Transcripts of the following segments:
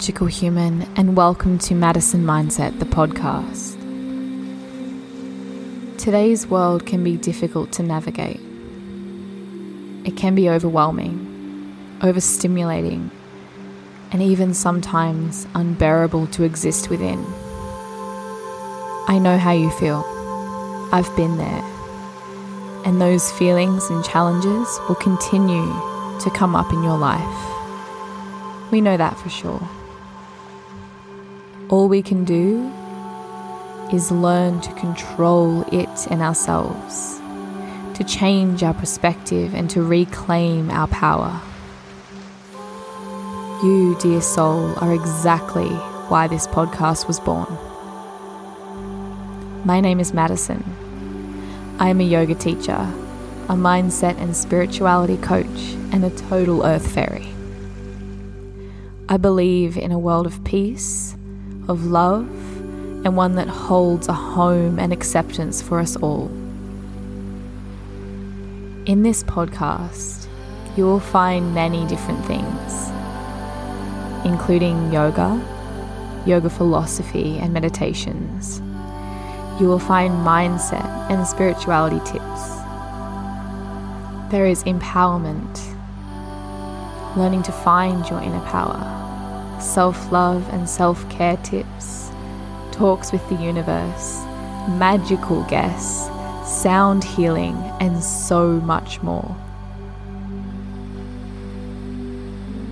Magical human, and welcome to Madison Mindset, the podcast. Today's world can be difficult to navigate. It can be overwhelming, overstimulating, and even sometimes unbearable to exist within. I know how you feel. I've been there. And those feelings and challenges will continue to come up in your life. We know that for sure. All we can do is learn to control it and ourselves, to change our perspective and to reclaim our power. You, dear soul, are exactly why this podcast was born. My name is Madison. I am a yoga teacher, a mindset and spirituality coach, and a total earth fairy. I believe in a world of peace, of love, and one that holds a home and acceptance for us all. In this podcast, you will find many different things, including yoga, yoga philosophy, and meditations. You will find mindset and spirituality tips. There is empowerment, learning to find your inner power self love and self care tips, talks with the universe, magical guests, sound healing, and so much more.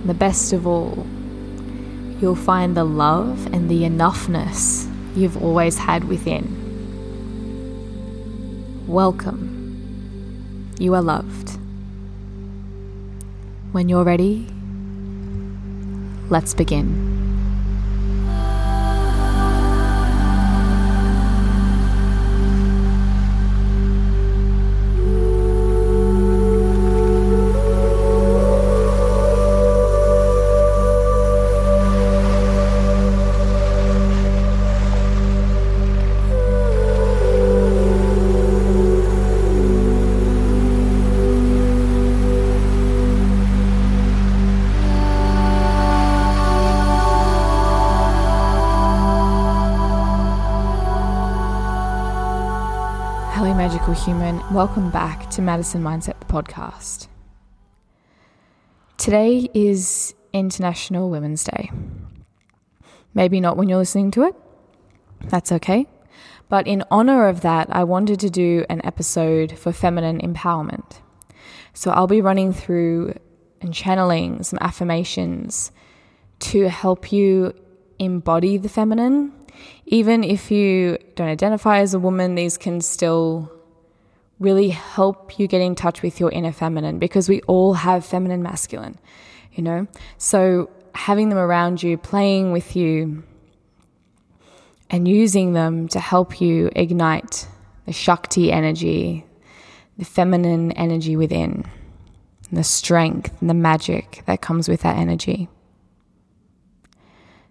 The best of all, you'll find the love and the enoughness you've always had within. Welcome. You are loved. When you're ready, Let's begin. Magical human. Welcome back to Madison Mindset, the podcast. Today is International Women's Day. Maybe not when you're listening to it, that's okay. But in honor of that, I wanted to do an episode for feminine empowerment. So I'll be running through and channeling some affirmations to help you embody the feminine even if you don't identify as a woman, these can still really help you get in touch with your inner feminine because we all have feminine masculine, you know? So having them around you, playing with you, and using them to help you ignite the Shakti energy, the feminine energy within, the strength and the magic that comes with that energy.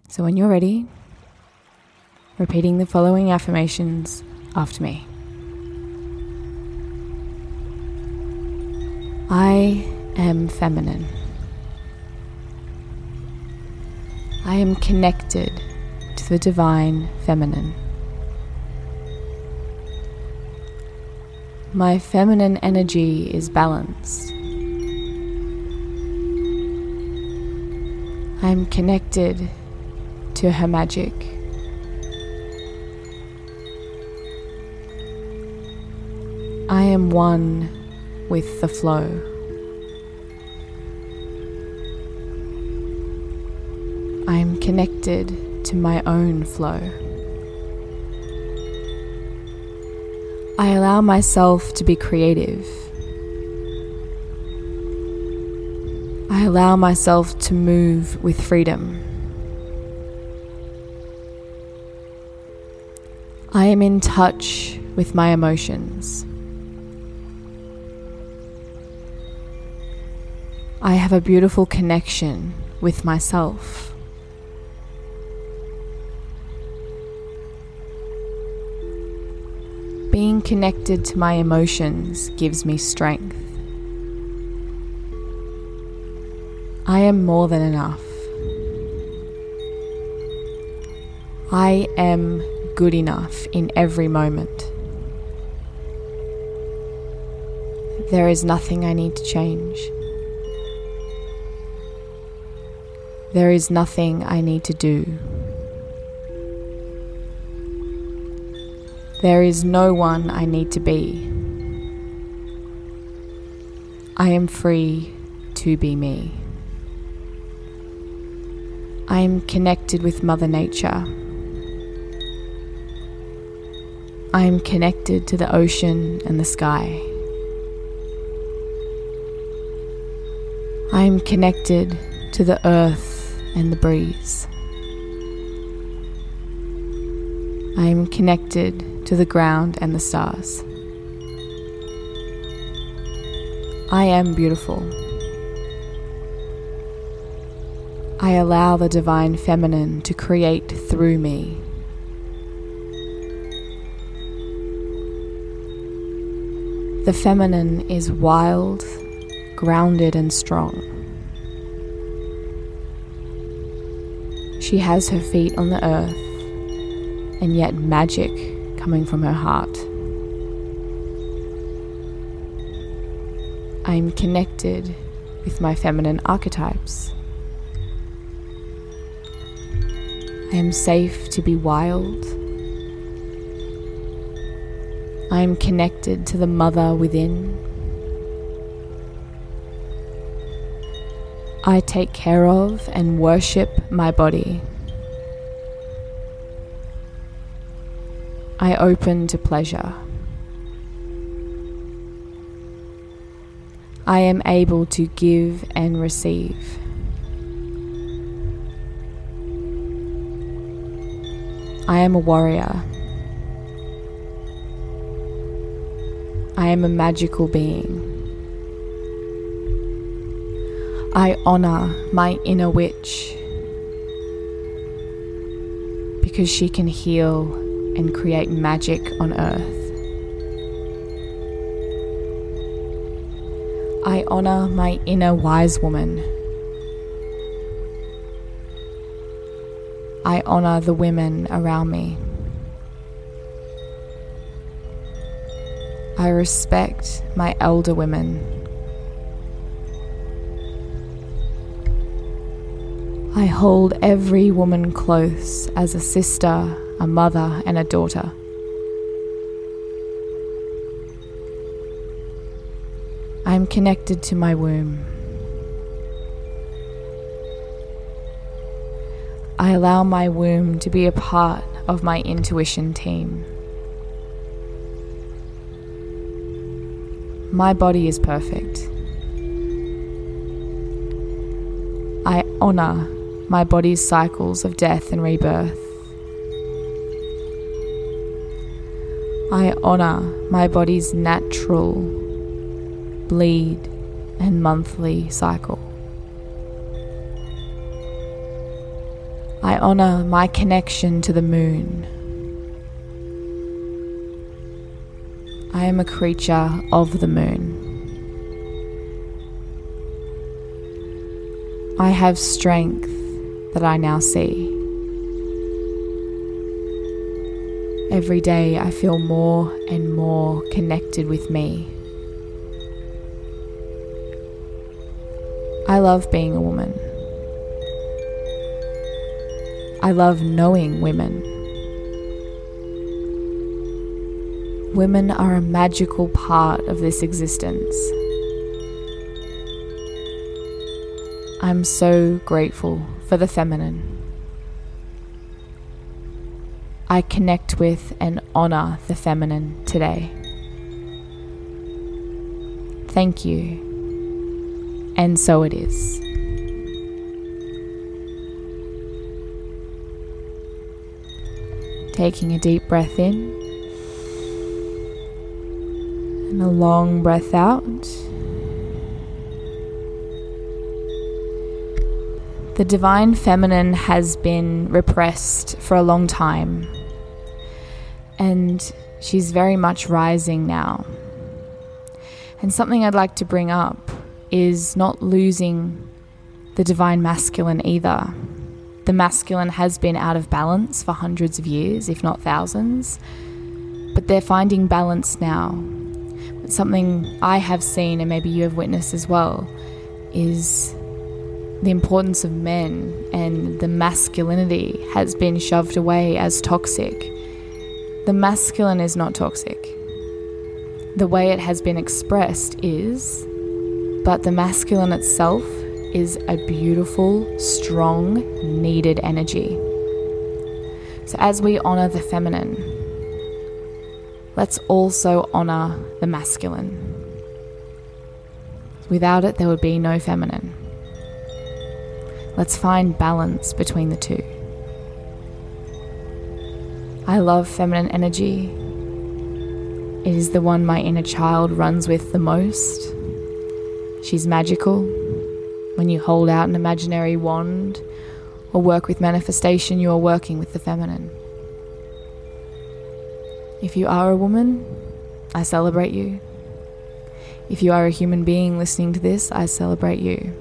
So when you're ready, repeating the following affirmations after me. I am feminine. I am connected to the divine feminine. My feminine energy is balanced. I am connected to her magic. I am one with the flow. I am connected to my own flow. I allow myself to be creative. I allow myself to move with freedom. I am in touch with my emotions. I have a beautiful connection with myself. Being connected to my emotions gives me strength. I am more than enough. I am good enough in every moment. There is nothing I need to change. There is nothing I need to do. There is no one I need to be. I am free to be me. I am connected with Mother Nature. I am connected to the ocean and the sky. I am connected to the earth and the breeze. I am connected to the ground and the stars. I am beautiful. I allow the divine feminine to create through me. The feminine is wild, grounded, and strong. She has her feet on the earth, and yet magic coming from her heart. I am connected with my feminine archetypes. I am safe to be wild. I am connected to the mother within. I take care of and worship my body. I open to pleasure. I am able to give and receive. I am a warrior. I am a magical being. I honor my inner witch because she can heal and create magic on earth. I honor my inner wise woman. I honor the women around me. I respect my elder women. I hold every woman close as a sister, a mother, and a daughter. I am connected to my womb. I allow my womb to be a part of my intuition team. My body is perfect. I honor my body's cycles of death and rebirth. I honor my body's natural bleed, and monthly cycle. I honour my connection to the moon. I am a creature of the moon. I have strength that I now see. Every day I feel more and more connected with me. I love being a woman. I love knowing women. Women are a magical part of this existence. I'm so grateful for the feminine. I connect with and honor the feminine today. Thank you and so it is. Taking a deep breath in and a long breath out. The divine feminine has been repressed for a long time, and she's very much rising now. And something I'd like to bring up is not losing the divine masculine either, the masculine has been out of balance for hundreds of years, if not thousands, but they're finding balance now. Something I have seen, and maybe you have witnessed as well, is the importance of men and the masculinity has been shoved away as toxic. The masculine is not toxic. The way it has been expressed is, but the masculine itself is a beautiful, strong, needed energy. So, as we honor the feminine, let's also honor the masculine. Without it, there would be no feminine. Let's find balance between the two. I love feminine energy. It is the one my inner child runs with the most. She's magical. When you hold out an imaginary wand or work with manifestation, you are working with the feminine. If you are a woman, I celebrate you. If you are a human being listening to this, I celebrate you.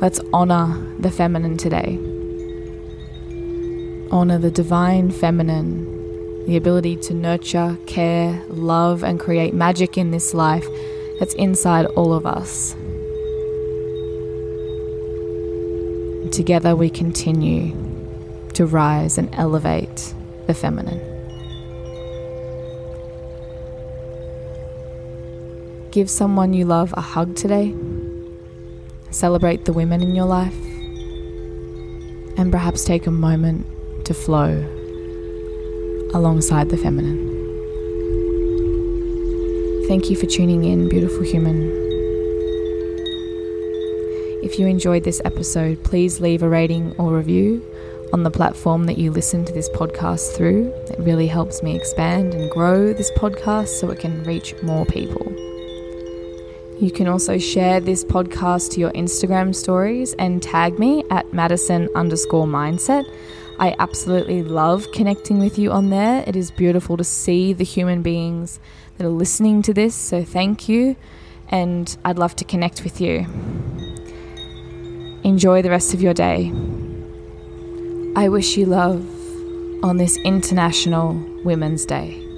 Let's honor the feminine today. Honor the divine feminine, the ability to nurture, care, love, and create magic in this life that's inside all of us. together we continue to rise and elevate the feminine. Give someone you love a hug today. Celebrate the women in your life. And perhaps take a moment to flow alongside the feminine. Thank you for tuning in, beautiful human. If you enjoyed this episode, please leave a rating or review on the platform that you listen to this podcast through. It really helps me expand and grow this podcast so it can reach more people. You can also share this podcast to your Instagram stories and tag me at Madison underscore mindset. I absolutely love connecting with you on there. It is beautiful to see the human beings that are listening to this, so thank you, and I'd love to connect with you. Enjoy the rest of your day. I wish you love on this International Women's Day.